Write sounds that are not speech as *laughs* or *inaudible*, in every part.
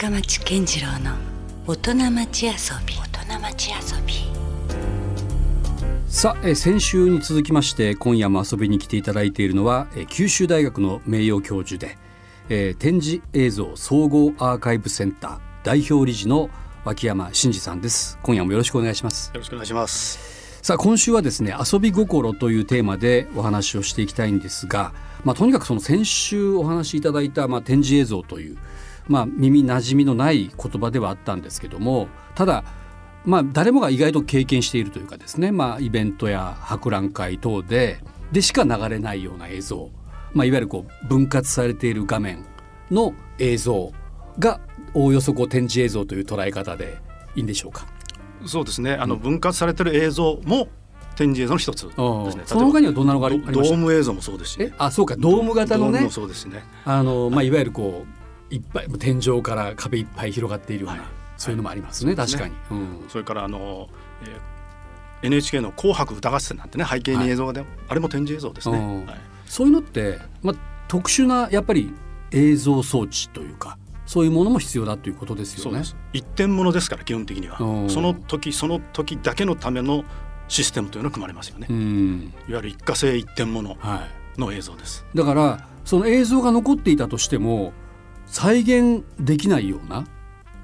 深町健次郎の大人町遊び。大人町遊び。さあ、え先週に続きまして今夜も遊びに来ていただいているのは、え九州大学の名誉教授で、えー展示映像総合アーカイブセンター代表理事の脇山真嗣さんです。今夜もよろしくお願いします。よろしくお願いします。さあ今週はですね遊び心というテーマでお話をしていきたいんですが、まあ、とにかくその先週お話しいただいた、まあ、展示映像という、まあ、耳なじみのない言葉ではあったんですけどもただまあ誰もが意外と経験しているというかですね、まあ、イベントや博覧会等ででしか流れないような映像、まあ、いわゆるこう分割されている画面の映像がおおよそこう展示映像という捉え方でいいんでしょうか？そうですね。あの分割されてる映像も展示映像の一つですね。その他にはどんなのがありましたドーム映像もそうですしえ？ね。あそうかドーム型のねドームもそうですしね。あの、まあ、いわゆるこういっぱい天井から壁いっぱい広がっているような、はい。そういうのもありますね、確かに、うん。それからあの、えー NHK の紅白歌合戦なんてね背景に映像がで、あれも展示映像ですね。うん。はい。そういうのって、まあ、特殊なやっぱり映像装置というかそういうものも必要だということですよね。一点物ですから基本的には。うん。その時その時だけのためのシステムというのが組まれますよね。うん。いわゆる一過性一点物はい、の映像です。だからその映像が残っていたとしても再現できないような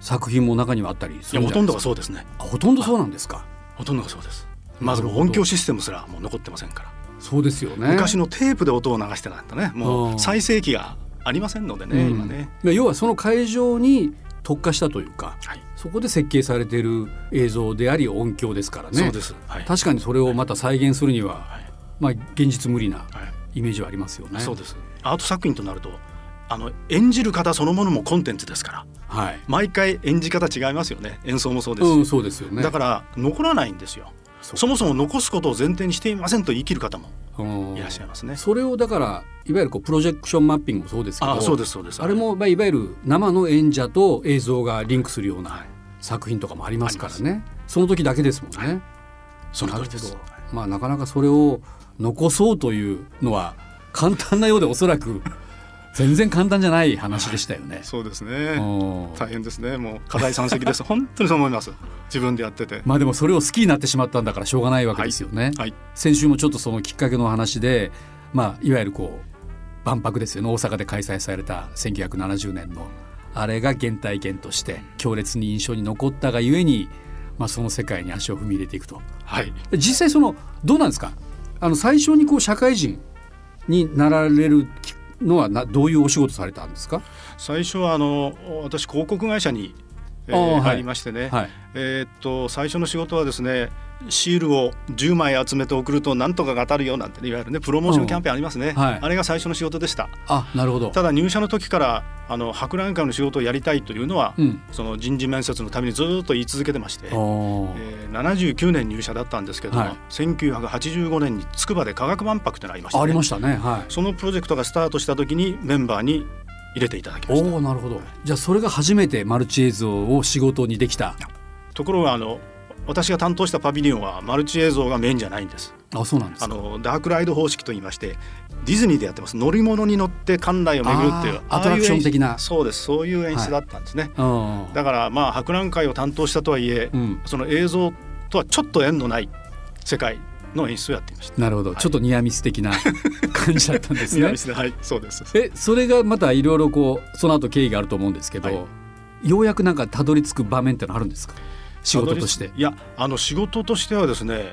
作品も中にはあったりすいやほとんどるんじゃないですか。がそうですね。あほとんどそうなんですか？ほとんどがそうです。まず音響システムすらもう残ってませんから。そうですよね。昔のテープで音を流してたんだねもうんう再生機がありませんのでね、うん。今ね、要はその会場に特化したというかはい。そこで設計されている映像であり音響ですからね。そうです。はい、確かにそれをまた再現するには、はい。まあ、現実無理なはい。イメージはありますよね。そうです。アート作品となるとあの演じる方そのものもコンテンツですから。はい、毎回演じ方違いますよね。演奏もそうですし、うん、そうですよね。だから残らないんですよ。そもそも残すことを前提にしていませんと言い切る方もうん。いらっしゃいますね、それをだからいわゆるこうプロジェクションマッピングもそうですけどあそうですそうです。あれも、まあ、いわゆる生の演者と映像がリンクするようなはい。作品とかもありますからね。その時だけですもんね。その通りです。まあなかなかそれを残そうというのは簡単なようでおそらく全然簡単じゃない話でしたよね。*laughs* そうですうねん。大変ですね。もう課題山積です。*laughs* 本当にそう思います。自分でやってて。まあでもそれを好きになってしまったんだからしょうがないわけですよね。はい。先週もちょっとそのきっかけの話で、まあ、いわゆるこう万博ですよね。大阪で開催された1970年のあれが原体験として強烈に印象に残ったがゆえに、まあ、その世界に足を踏み入れていくと。はい。で実際そのどうなんですか？あの最初にこう社会人になられるのはなどういうお仕事されたんですか、最初はあの私広告会社に、えーありましてね、はい、えーっと最初の仕事はですねシールを10枚集めて送るとなんとかが当たるよなんてねいわゆるねプロモーションキャンペーンありますね、うん。はい。あれが最初の仕事でした。あなるほど。ただ入社の時からあの博覧会の仕事をやりたいというのは、うん。その人事面接のためにずっと言い続けてまして、おー。えー79年入社だったんですけども、はい。1985年に筑波で科学万博ってのがありました、ね、ありましたね。はい。そのプロジェクトがスタートした時にメンバーに入れていただきました。おおなるほど。じゃあそれが初めてマルチ映像を仕事にできた。ところがあの私が担当したパビリオンはマルチ映像がメインじゃないんです。あそうなんですか。あのダークライド方式と言いましてディズニーでやってます。乗り物に乗って館内を巡るっていうアトラクション的な。そうです。そういう演出だったんですね、うん。だからまあ博覧会を担当したとはいえ、うん。その映像とはちょっと縁のない世界の演出をやっていました。なるほど、はい。ちょっとニアミス的な *laughs* 感じだったんですね。はい。そうです。えそれがまたいろいろこうその後経緯があると思うんですけど、はい。ようやくなんかたどり着く場面ってのあるんですか？仕事として。いやあの仕事としてはですね、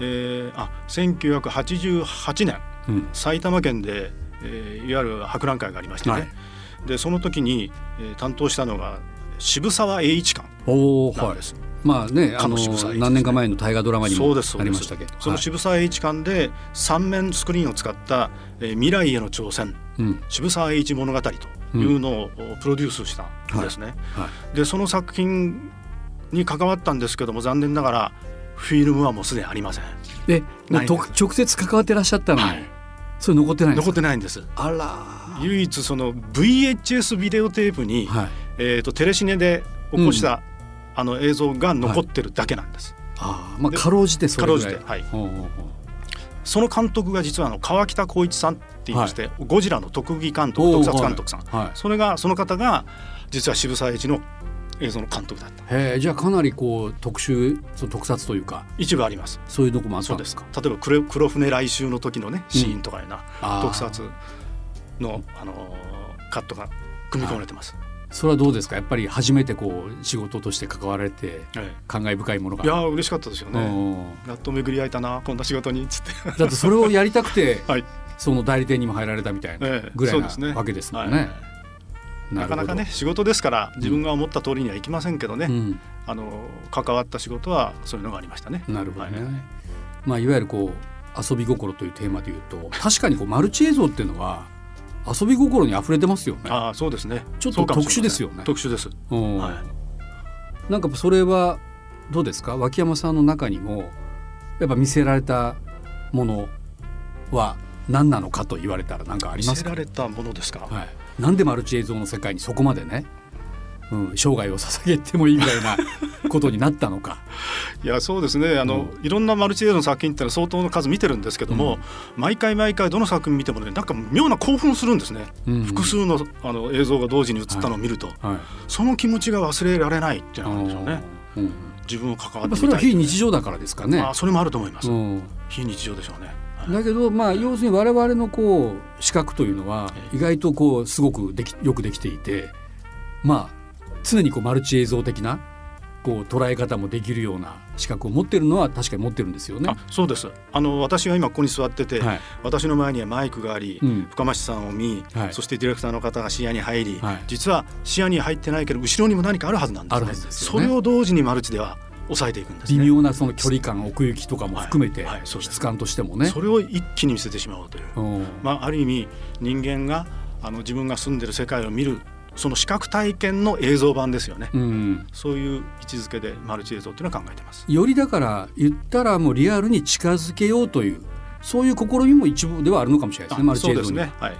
えー、あ1988年うん。埼玉県で、えーいわゆる博覧会がありましてね、はい。でその時に、えー担当したのが渋沢栄一館おおはい。なんです、まあねあの何年か前の大河ドラマにもそうですそうです。ありましたけど。そのはい。渋沢栄一館で三面スクリーンを使った、えー未来への挑戦。うん。渋沢栄一物語というのをプロデュースしたんですね。はい。でその作品に関わったんですけども残念ながらフィルムはもうすでにありません。え直接関わってらっしゃったのに、はい。それ残ってないんです残っかてないんです。あら唯一その VHS ビデオテープに、はい。えー、とテレシネで起こした、あの映像が残ってるだけなんです。あーまあでかろうじてそれぐらい。かろうじてはい。その監督が実はあの川北浩一さんって言いまして、ゴジラの特技監督特撮監督さん、はい。それがその方が実は渋沢栄一の映像の監督だった。へえじゃあかなりこう特集その特撮というか。一部あります。そういうとこもあった。そうんでです。すか例えば黒黒船来襲の時のねシーンとかいうな、あー。特撮の、あのーカットが組み込まれてます、それはどうですか？やっぱり初めてこう仕事として関わられてえ感慨深いものが。えいやー嬉しかったですようね、ん。やっと巡り合えたなこんな仕事にっつって。だってそれをやりたくて *laughs* はい、その代理店にも入られたみたいなええぐらいなそうですね。わけですもんはねい。なかなかね仕事ですから自分が思った通りにはいきませんけどね、うん。あの関わった仕事はそういうのがありましたね。なるほどね。はい。まあいわゆるこう遊び心というテーマでいうと確かにこうマルチ映像っていうのは遊び心に溢れてますよね。ああそうですね。ちょっと特殊ですよね特殊です。うんはなんかそれはどうですか？脇山さんの中にもやっぱ見せられたものは何なのかと言われたら何かあい。見りますか？せられたものですか？はい、なんでマルチ映像の世界にそこまでね、うん、生涯を捧げてもいいぐらいな *laughs* ことになったのか。いやそうですねあの、いろんなマルチ映像の作品ってのは相当の数見てるんですけども、毎回毎回どの作品見てもねなんか妙な興奮するんですね。うん複数のあの映像が同時に映ったのを見ると、はいその気持ちが忘れられないっていうのがあるんでしょうね。うんや自分を関わっぱそれは。非日常だからですかね。あそれもあると思います。うん非日常でしょうね。はいだけどまあ要するに我々のこう視覚というのはえ意外とこうすごくできよくできていてまあ常にこうマルチ映像的なこう捉え方もできるような視覚を持ってるのは確かに持ってるんですよね。あ。そうです。あの私が今ここに座ってて、はい。私の前にはマイクがあり、うん。深町さんを見、はい。そしてディレクターの方が視野に入り、はい。実は視野に入ってないけど後ろにも何かあるはずなんですね。ですよね。それを同時にマルチでは抑えていくんですね。微妙なその距離感奥行きとかも含めてはい質感としてもね。それを一気に見せてしまおうという、うん。まあ、ある意味人間があの自分が住んでる世界を見るその視覚体験の映像版ですよね、うん。そういう位置づけでマルチ映像っていうのは考えてます。よりだから言ったらもうリアルに近づけようというそういう試みも一部ではあるのかもしれないですねマあルチ映像そうですね、はい、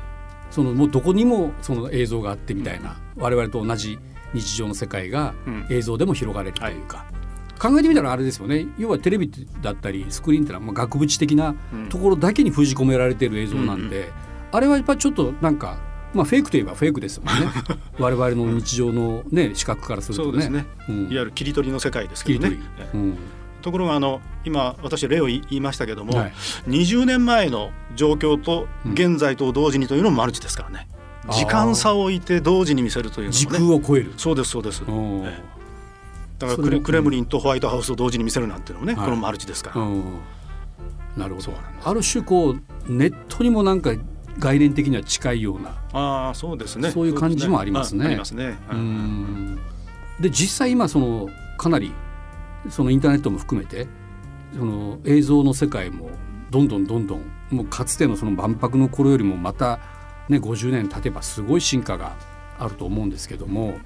そのもうどこにもその映像があってみたいな、我々と同じ日常の世界がうん。映像でも広がれるというか、考えてみたらあれですよね。要はテレビだったりスクリーンってのはまあ額縁的なうん。ところだけに封じ込められている映像なんで、あれはやっぱりちょっとなんか、まあ、フェイクといえばフェイクですもんね。*laughs* 我々の日常の、ね、視覚からするとね。そうですね、うん。いわゆる切り取りの世界ですけどね。り、うん。ところがあの今私例を言いましたけども、はい。20年前の状況とうん。現在と同時にというのもマルチですからね、あー。時間差を置いて同時に見せるというの時もね。空を超える。そうですそうです、だからクレクレムリンとホワイトハウスを同時に見せるなんていうのもね、はい。このマルチですから、うん。なるほど。ある種こうネットにもなんか概念的には近いようなああそうですね。そういう感じもありますね。あありますね、うーん。で実際今そのかなりそのインターネットも含めてその映像の世界もどんどんどんどんもうかつてのその万博の頃よりもまたね50年経てばすごい進化があると思うんですけども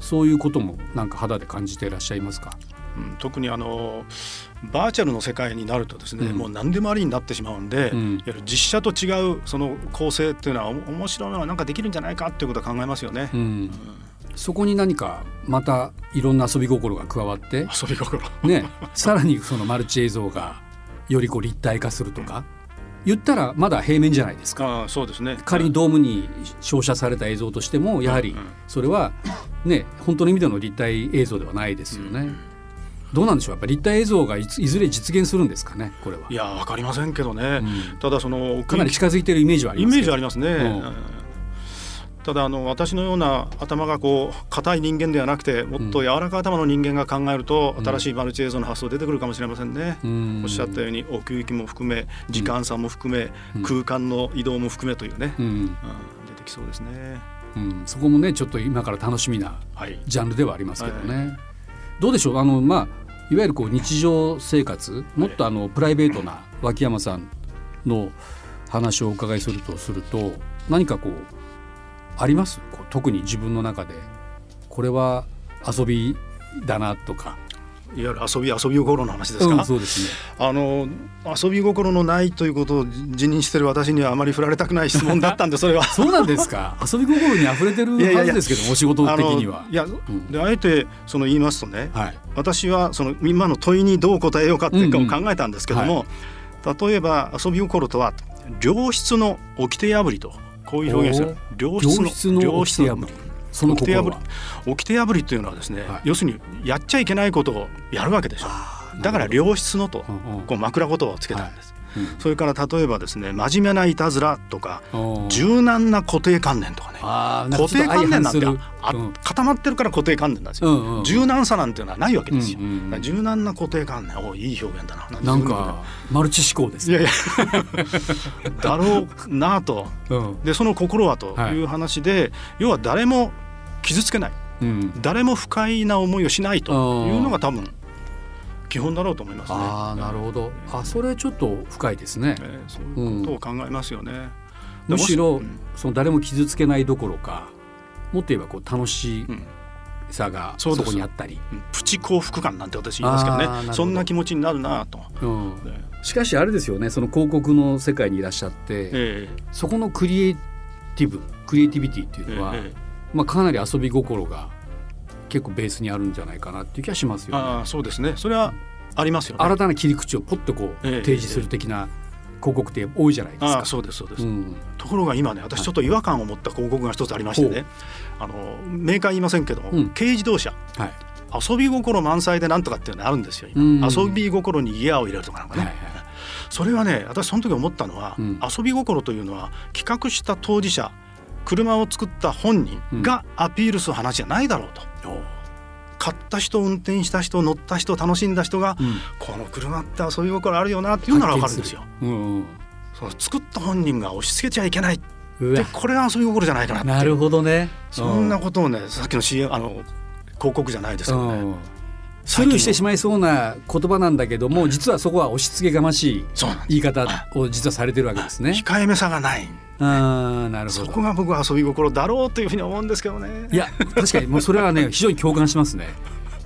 そういうこともなんか肌で感じていらっしゃいますか？うん特にあのバーチャルの世界になるとですね、うん。もう何でもありになってしまうんで、うん。実写と違うその構成っていうのはお面白いのはなんかできるんじゃないかっていうことは考えますよね。うん。そこに何かまたいろんな遊び心が加わって遊び心。ね、さらにそのマルチ映像がよりこう立体化するとか言ったらまだ平面じゃないですか。ああそうですね。仮にドームに照射された映像としてもやはりうんうん。それはね本当の意味での立体映像ではないですよね。どうなんでしょう？やっぱり立体映像がいずれ実現するんですかね？これは。いやわかりませんけどね、うん。ただそのかなり近づいているイメージはありイますけど。メージありますね、んうん。ただあの私のような頭がこう硬い人間ではなくてもっと柔らかい頭の人間が考えると、うん。新しいマルチ映像の発想出てくるかもしれませんね。うん。おっしゃったように奥行きも含め時間差も含め、うん。空間の移動も含めというね、うん。うん。出てきそうですね。うん、そこもねちょっと今から楽しみなはい、ジャンルではありますけどね。どうでしょう？あの、まあ、いわゆるこう日常生活もっとあのプライベートな脇山さんの話をお伺いするとすると何かこうあります？こう特に自分の中で。これは遊びだなとか。いわゆる遊び遊び心の話ですか、うんそうですね。あの遊び心のないということを辞任してる私にはあまり振られたくない質問だったんでそれは。*laughs* そうなんですか？遊び心に溢れてる *laughs* いやいやいやはずですけど、お仕事あ的にはの。いや、んであえてその言いますとね、はい。私はその今の問いにどう答えようかっていうかを考えたんですけども、例えば遊び心とは良質の掟破りとこういう表現です良質の良質の掟破りその掟破り掟破りというのはですね、はい、要するにやっちゃいけないことをやるわけでしょ。だから良質のとこう枕言葉をつけたんです、それから例えばですね真面目ないたずらとか柔軟な固定観念とかね。固定観念なんてあ、うん、固まってるから固定観念なんですよ、柔軟さなんていうのはないわけですよ、柔軟な固定観念。おいい表現だな。なんかマルチ思考です、ね、いやいや。だろうなと、でその心はという話で、はい、要は誰も傷つけない、誰も不快な思いをしないというのが多分基本だろうと思いますね。あなるほど。あそれちょっと深いですね。えー、そういうことを考えますよね。うん、むしろ、うん、その誰も傷つけないどころか、もっと言えばこう楽しい。さがそこにあったり、プチ幸福感なんて私言いますけどね。そんな気持ちになるなと、うん、しかしあれですよね。その広告の世界にいらっしゃって、えー、そこのクリエイティブクリエイティビティっていうのは、えー、まあ、かなり遊び心が結構ベースにあるんじゃないかなっていう気がしますよね。あそうですね。それはありますよ、ね、新たな切り口をポッとこう、提示する的な広告って多いじゃないですか。あそうですそうです、うん、ところが今ね私ちょっと違和感を持った広告が一つありましてね、はい、あのメーカー言いませんけども、うん、軽自動車、はい、遊び心満載でなんとかっていうのあるんですよ今、遊び心にギアを入れるとかなんかね。はいはい。それはね私その時思ったのは、うん、遊び心というのは企画した当事者車を作った本人がアピールする話じゃないだろうと。う。ん買った人運転した人乗った人楽しんだ人が、うん、この車って遊び心あるよなっていうなら分かるんですよ。うんうん、その作った本人が押し付けちゃいけないでこれが遊び心じゃないかななるほどね。そんなことをねさっきの CM あの広告じゃないですけどね。スルーしてしまいそうな言葉なんだけども、実はそこは押し付けがましい言い方を実はされてるわけですね。控えめさがないあなるほどそこが僕は遊び心だろうというふうに思うんですけどね。いや確かにもうそれはね *laughs* 非常に共感しますね。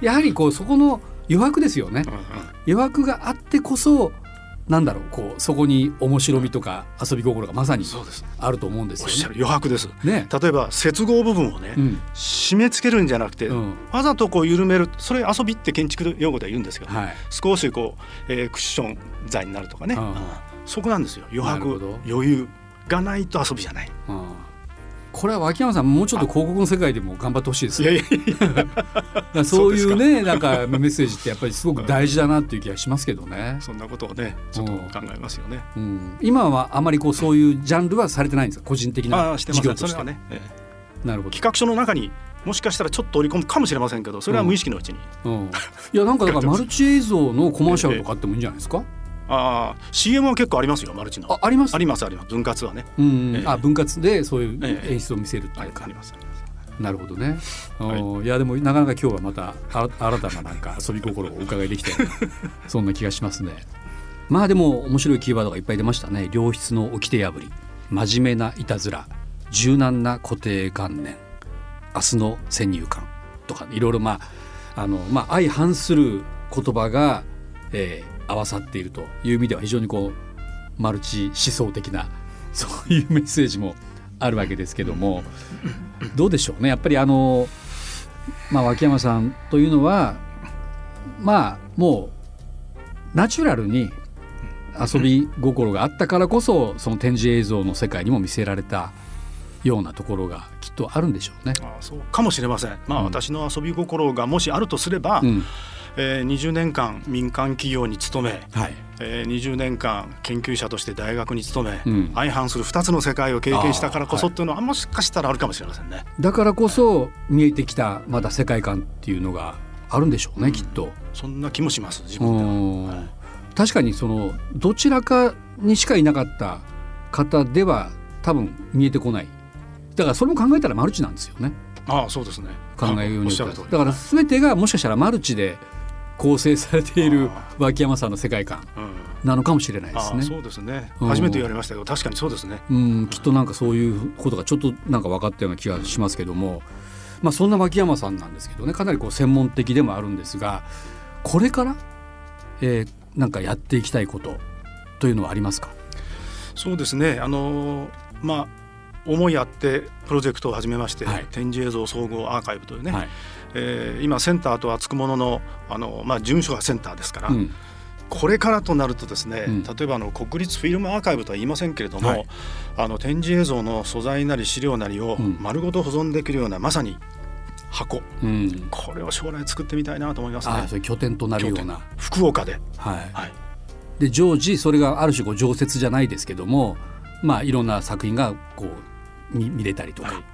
やはりこうそこの余白ですよね。余白があってこそなんだろうこうそこに面白みとか遊び心がまさにあると思うんですよ、ね、余白です、ね、例えば接合部分をね、うん、締め付けるんじゃなくて、うん、わざとこう緩めるそれ遊びって建築用語では言うんですけど、はい、少しこう、えー、クッション材になるとかね、うん、そこなんですよ。余白余裕がないと遊びじゃない。これは脇山さんもうちょっと広告の世界でも頑張ってほしいですね。そういうねなんかメッセージってやっぱりすごく大事だなっていう気がしますけどね。そんなことをねちょっと考えますよね。うん、今はあまりこうそういうジャンルはされてないんですか？個人的な事業として。ね、ええ、なるほど。企画書の中にもしかしたらちょっと織り込むかもしれませんけどそれは無意識のうちに。うんうん、いやなんかだからマルチ映像のコマーシャルとかあってもいいんじゃないですか？ええああ CM は結構ありますよマルチの。ああります？ありますあります。分割はね、うん、えー、あ分割でそういう演出を見せるっていうか、ありますなるほどね、はい、いやでもなかなか今日はまた新たななんか遊び心をお伺いできて *laughs* そんな気がしますね。まあでも面白いキーワードがいっぱい出ましたね。良質の掟破り。真面目ないたずら。柔軟な固定観念。明日の先入観。とかいろいろまああのまあ相反する言葉が、えー、合わさっているという意味では非常にこうマルチ思想的な *laughs* そういうメッセージもあるわけですけどもどうでしょうね。やっぱりあの、まあ、脇山さんというのはまあもうナチュラルに遊び心があったからこそその展示映像の世界にも見せられたようなところがっとあるんでしょうね。あそうかもしれません。まあ、うん、私の遊び心がもしあるとすれば、うん、えー、20年間民間企業に勤め、はい。えー、20年間研究者として大学に勤め、うん、相反する2つの世界を経験したからこそっていうのは、はい、もしかしたらあるかもしれませんね。だからこそ見えてきたまだ世界観っていうのがあるんでしょうね、うん、きっと。そんな気もします自分では、はい、確かにそのどちらかにしかいなかった方では多分見えてこないだからそれも考えたらマルチなんですよね。ああそうですね考えようにだから全てがもしかしたらマルチで構成されている脇山さんの世界観なのかもしれないですね。そうですね。初めて言われましたけど、確かにそうですね。うん、きっとなんかそういうことがちょっとなんか分かったような気がしますけども、まあそんな脇山さんなんですけどね、かなりこう専門的でもあるんですが、これから、えー、なんかやっていきたいことというのはありますか？そうですね。あのまあ。思いあってプロジェクトを始めまして、はい、展示映像総合アーカイブというね、はい、えー、今センターとはつくもののあの、まあ、事務所がセンターですから、うん、これからとなるとですね、うん、例えばあの国立フィルムアーカイブとは言いませんけれども、はい、あの展示映像の素材なり資料なりを丸ごと保存できるような、まさに箱、うん、これを将来作ってみたいなと思いますね。拠点となるような。福岡で、はい、はい、で常時それがある種こう常設じゃないですけども、まあいろんな作品がこう見見れたりとか。はい。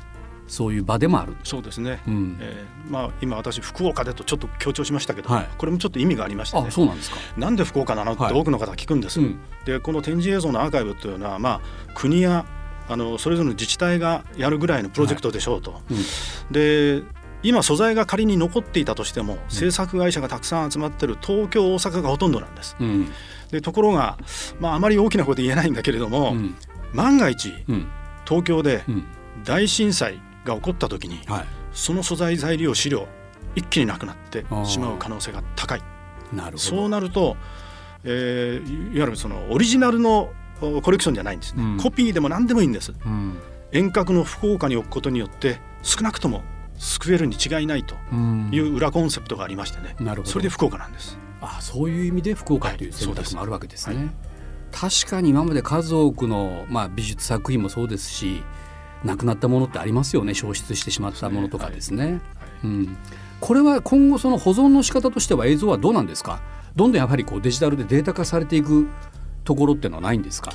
そういう場でもある。そうですね、うん、えー、まあ、今私福岡でとちょっと強調しましたけど、はい、これもちょっと意味がありましてね。そうなんですか。なんで福岡なの？って多くの方聞くんです、はいうん、でこの展示映像のアーカイブというのは、まあ、国やあのそれぞれの自治体がやるぐらいのプロジェクトでしょうと。はいうん、で今素材が仮に残っていたとしても制作会社がたくさん集まってる東京大阪がほとんどなんです。うん、でところが、まあ、あまり大きな声で言えないんだけれども、うん、万が一、東京で大震災が起こった時に、はい、その素材材料資料一気になくなってしまう可能性が高い。なるほど。そうなると、えー、いわゆるそのオリジナルのコレクションじゃないんですね、うん、コピーでも何でもいいんです、うん、遠隔の福岡に置くことによって少なくとも救えるに違いないという裏コンセプトがありましてね、うん、それで福岡なんです。あそういう意味で福岡という選択肢もあるわけですね、はい、確かに今まで数多くの、まあ、美術作品もそうですしなくなったものってありますよね消失してしまったものとかですね。はいはい、うん、これは今後その保存の仕方としては映像はどうなんですか？どんどんやはりこうデジタルでデータ化されていくところっていうのはないんですか？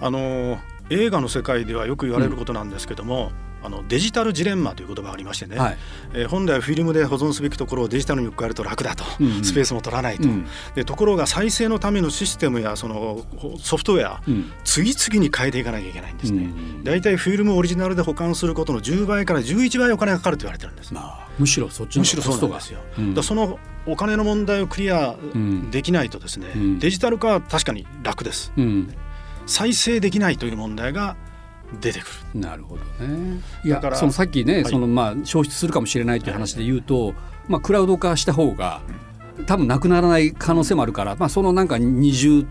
あの映画の世界ではよく言われることなんですけども、うんあのデジタルジレンマという言葉がありましてね、はい、えー、本来はフィルムで保存すべきところをデジタルに加えると楽だと、うんうん、スペースも取らないと、うん、でところが再生のためのシステムやそのソフトウェア、うん、次々に変えていかなきゃいけないんですね。大、う、体、ん、フィルムオリジナルで保管することの10倍から11倍お金がかかると言われてるんです。まあ、むしろそっちのむしろそうなんですよ。うん、だそのお金の問題をクリアできないとですね、デジタル化は確かに楽です。再生できないという問題が出てくる。なるほどね。いやそのさっきね、はい、そのまあ消失するかもしれないという話で言うと、はい、まあクラウド化した方が多分なくならない可能性もあるから、まあそのなんか二重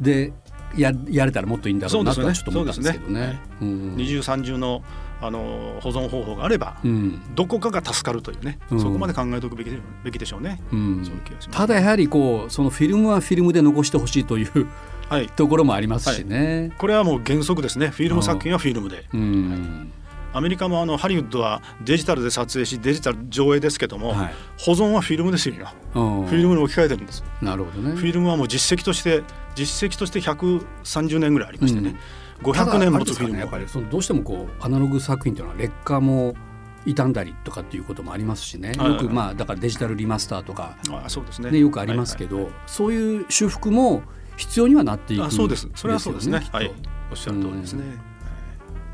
でややれたらもっといいんだろうなとはちょっと思ったんですけどね。二重三重のあの保存方法があれば、うん、どこかが助かるというね、うん、そこまで考えておくべきべきでしょうね、うん、そういうただやはりこうそのフィルムはフィルムで残してほしいというはい、ところもありますしね、はい、これはもう原則ですね。フィルム作品はフィルムで。アメリカもあのハリウッドはデジタルで撮影しデジタル上映ですけども、はい、保存はフィルムですよ。フィルムに置き換えてるんです。なるほどね。フィルムはもう実績として実績として130年ぐらいありましてね、うん、500年持つフィルム、ね、やっぱりそのどうしてもこうアナログ作品というのは劣化も傷んだりとかっていうこともありますしね。よくまあだからデジタルリマスターとか、あそうですね、よくありますけど、そういう修復も必要にはなっていく、ね、そうです。それはそうですね。はい。おっしゃる通りですね、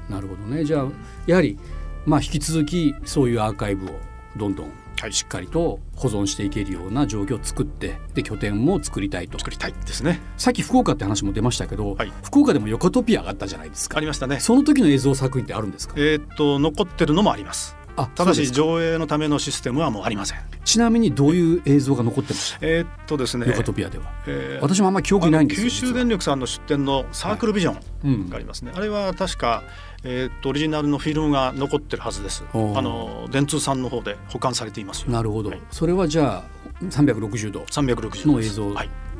うん、なるほどね。じゃあやはりまあ引き続きそういうアーカイブをどんどんしっかりと保存していけるような状況を作ってで拠点も作りたいと。作りたいですね。さっき福岡って話も出ましたけど、はい、福岡でも横トピアがあったじゃないですか。ありましたね。その時の映像作品ってあるんですか？えっと残ってるのもありますただし上映のためのシステムはもうありません。ちなみにどういう映像が残ってましたえー、っとですねヨカトピアでは、えー、私もあんまり記憶ないんです九州電力さんの出展のサークルビジョンがありますね、はいうん、あれは確かえー、っとオリジナルのフィルムが残ってるはずです。あの電通さんの方で保管されていますなるほど、はい、それはじゃあ360度の映像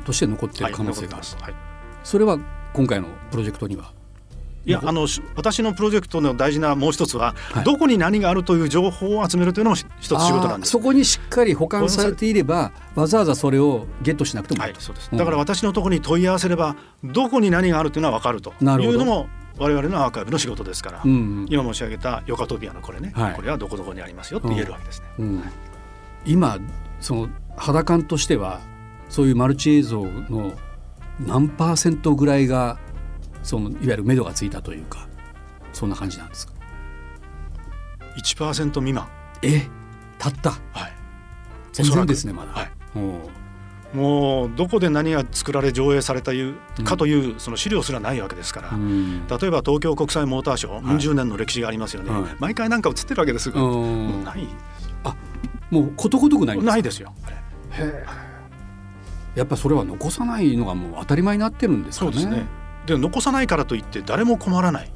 として残っている可能性がある、はい、それは今回のプロジェクトにはいやあの私のプロジェクトの大事なもう一つは、はい、どこに何があるという情報を集めるというのも一つ仕事なんです。そこにしっかり保管されていればわざわざそれをゲットしなくてもいい、はい、そうです、だから私のところに問い合わせればどこに何があるというのは分かると。いうのも我々のアーカイブの仕事ですから、うんうん、今申し上げたヨカトピアのこれね、はい、これはどこどこにありますよって言えるわけですね。うん。うん、今その肌感としてはそういうマルチ映像の何パーセントぐらいがそのいわゆる目処がついたというかそんな感じなんですか？1%未満。えたった。はい。全然ですねまだ、はい、もうどこで何が作られ上映されたいうかというその資料すらないわけですから、うん、例えば東京国際モーターショー、はい、40年の歴史がありますよね、はい、毎回なんか映ってるわけですが、もうない。あもうことごとくないないですよ。へやっぱそれは残さないのがもう当たり前になってるんですかね。そうですねで残さないからといって誰も困らない。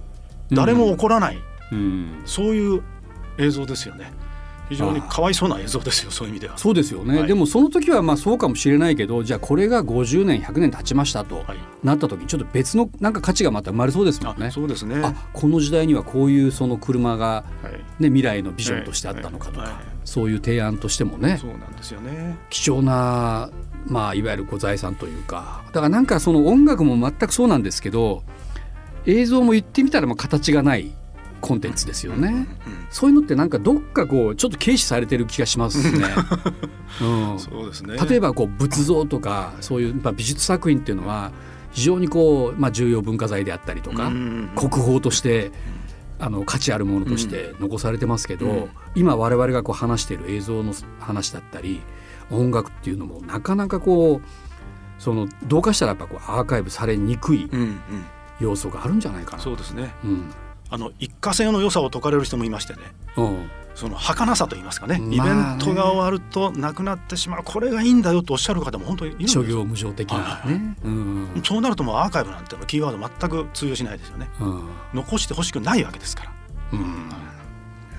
誰も怒らない、うん、そういう映像ですよね。非常にかわいそうな映像ですよそういう意味では。そうですよね、はい、でもその時はまあそうかもしれないけどじゃあこれが50年100年経ちましたとなった時にちょっと別のなんか価値がまた生まれそうですもんね。そうですね。あこの時代にはこういうその車が、ね、未来のビジョンとしてあったのかとか、そういう提案としてもねそうなんですよね。貴重なまあいわゆるこう財産というかだからなんかその音楽も全くそうなんですけど映像も言ってみたらまあ形がないコンテンツですよね、そういうのってなんかどっかこうちょっと軽視されてる気がしますね。*laughs* うん、そうですね。例えばこう仏像とかそういうまあ美術作品っていうのは非常にこう、まあ、重要文化財であったりとか、国宝としてあの価値あるものとして残されてますけど、うん、今我々がこう話している映像の話だったり音楽っていうのもなかなかこうそのどうかしたらやっぱこうアーカイブされにくい要素があるんじゃないかな。そうですね、うん。あの一過性の良さを説かれる人もいましてね、うん、その儚さと言いますかね、イベントが終わるとなくなってしまうこれがいいんだよとおっしゃる方も本当にいるんです諸行無常的なね、うん、そうなるともうアーカイブなんてのキーワード全く通用しないですよね、うん、残してほしくないわけですから、うん、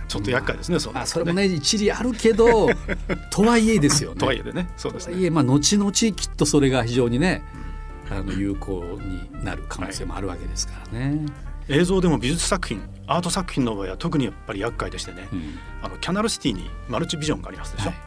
ちょっと厄介ですね、そそれもね一理あるけど *laughs* とはいえですよね。とはいえでね。そうですね。まあ後々きっとそれが非常にね、あの有効になる可能性もあるわけですからね、はい映像でも美術作品アート作品の場合は特にやっぱり厄介でしてね、うん、あのキャナルシティにマルチビジョンがありますでしょ、はい、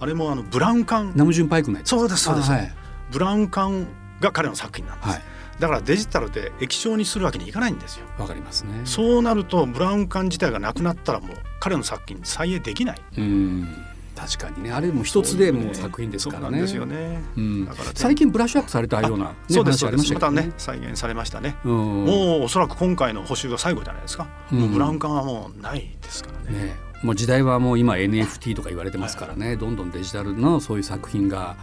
あれもあのブラウン。管ナムジュンパイクのやつ。そうですそうです、はい、ブラウン管が彼の作品なんです、はい、だからデジタルで液晶にするわけにいかないんですよ。わかりますね。そうなるとブラウン管自体がなくなったらもう彼の作品再現できない。うん確かにね。あれも一つでも作品ですからね。ですよね。うん、だから最近ブラッシュアップされたような、ね、そうですまたね再現されましたね。うん、もうおそらく今回の補修が最後じゃないですか。うん、もうブラウン管はもうないですからね。ねもう時代はもう今 NFT とか言われてますからね、はい、どんどんデジタルのそういう作品が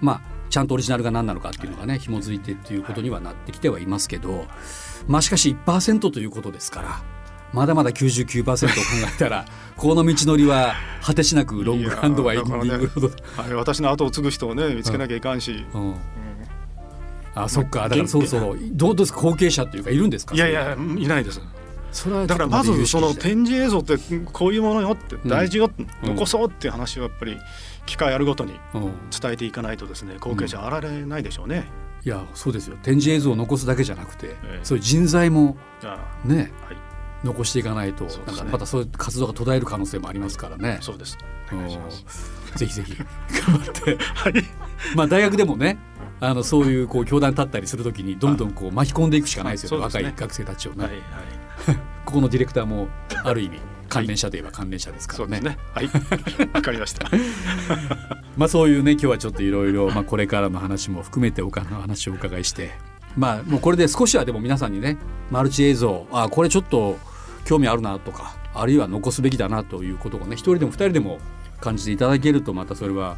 まあちゃんとオリジナルが何なのかっていうのがね紐づいてっていうことにはなってきてはいますけど、まあしかし1%ということですから。まだまだ99%を考えたら *laughs* この道のりは果てしなくロングハンドはエンディング。ロード、ね、はい、私の後を継ぐ人をね見つけなきゃいかんし。うん。うん。あそっか。だからそうそう。どうですか？後継者っていうかいるんですか？いやいやいないです。それはだからまずその展示映像ってこういうものよって大事よ、うん、残そうっていう話をやっぱり機会あるごとに伝えていかないとですね後継者あられないでしょうね、いやそうですよ。展示映像を残すだけじゃなくて、ええ、そういう人材もね、はい残していかないと、ね、なんかまたそういう活動が途絶える可能性もありますからね。そうです。ぜひぜひ *laughs* 頑張って、はい、まあ大学でもね、あのそういうこう教団立ったりするときにどんどんこう巻き込んでいくしかないですよね。若い学生たちをね。はいはい、*laughs* ここのディレクターもある意味関連者といえば関連者ですからね。ねはい、わかりました。*laughs* まあそういうね今日はちょっといろいろまあこれからの話も含めてお話をお伺いして。まあもうこれで少しはでも皆さんにねマルチ映像あこれちょっと興味あるなとかあるいは残すべきだなということをね一人でも二人でも感じていただけるとまたそれは、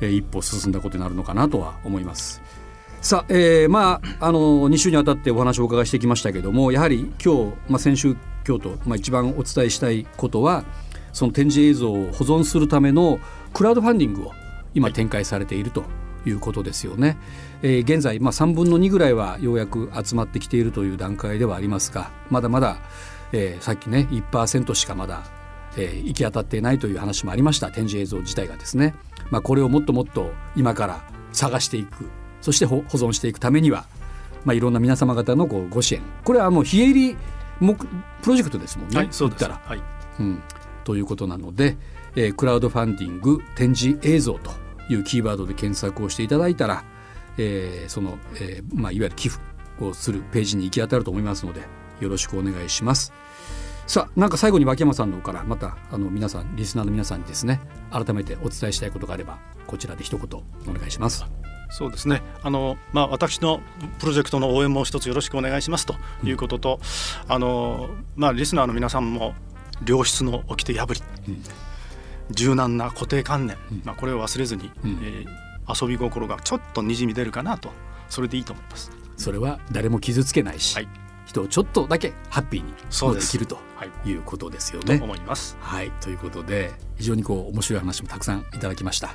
えー、一歩進んだことになるのかなとは思います。さあ、えー、まああの2週にわたってお話をお伺いしてきましたけどもやはり今日、まあ、先週今日と、まあ、一番お伝えしたいことはその展示映像を保存するためのクラウドファンディングを今展開されているということですよね。えー、現在、まあ、3分の2ぐらいはようやく集まってきているという段階ではありますがまだまだ、えー、さっきね1%しかまだ、えー、行き当たっていないという話もありました。展示映像自体がですね。まあ、これをもっともっと今から探していく。そして保存していくためには、まあ、いろんな皆様方のこうご支援。これはもう非営利目プロジェクトですもんね、はい、そうったら、はい。うん。ということなので、えー、クラウドファンディング展示映像というキーワードで検索をしていただいたら、えー、その、えーまあ、いわゆる寄付をするページに行き当たると思いますのでよろしくお願いします。さあなんか最後に脇山さんの方からまたあの皆さんリスナーの皆さんにですね改めてお伝えしたいことがあればこちらで一言お願いします。そうですねあの、まあ、私のプロジェクトの応援も一つよろしくお願いしますということと、うん、あのまあ、リスナーの皆さんも良質の掟破り、うん柔軟な固定観念、まあ、これを忘れずに、うん、えー、遊び心がちょっとにじみ出るかなとそれでいいと思います。それは誰も傷つけないし、はい、人をちょっとだけハッピーにできるということですよね。と思います。はい。ということで非常にこう面白い話もたくさんいただきました。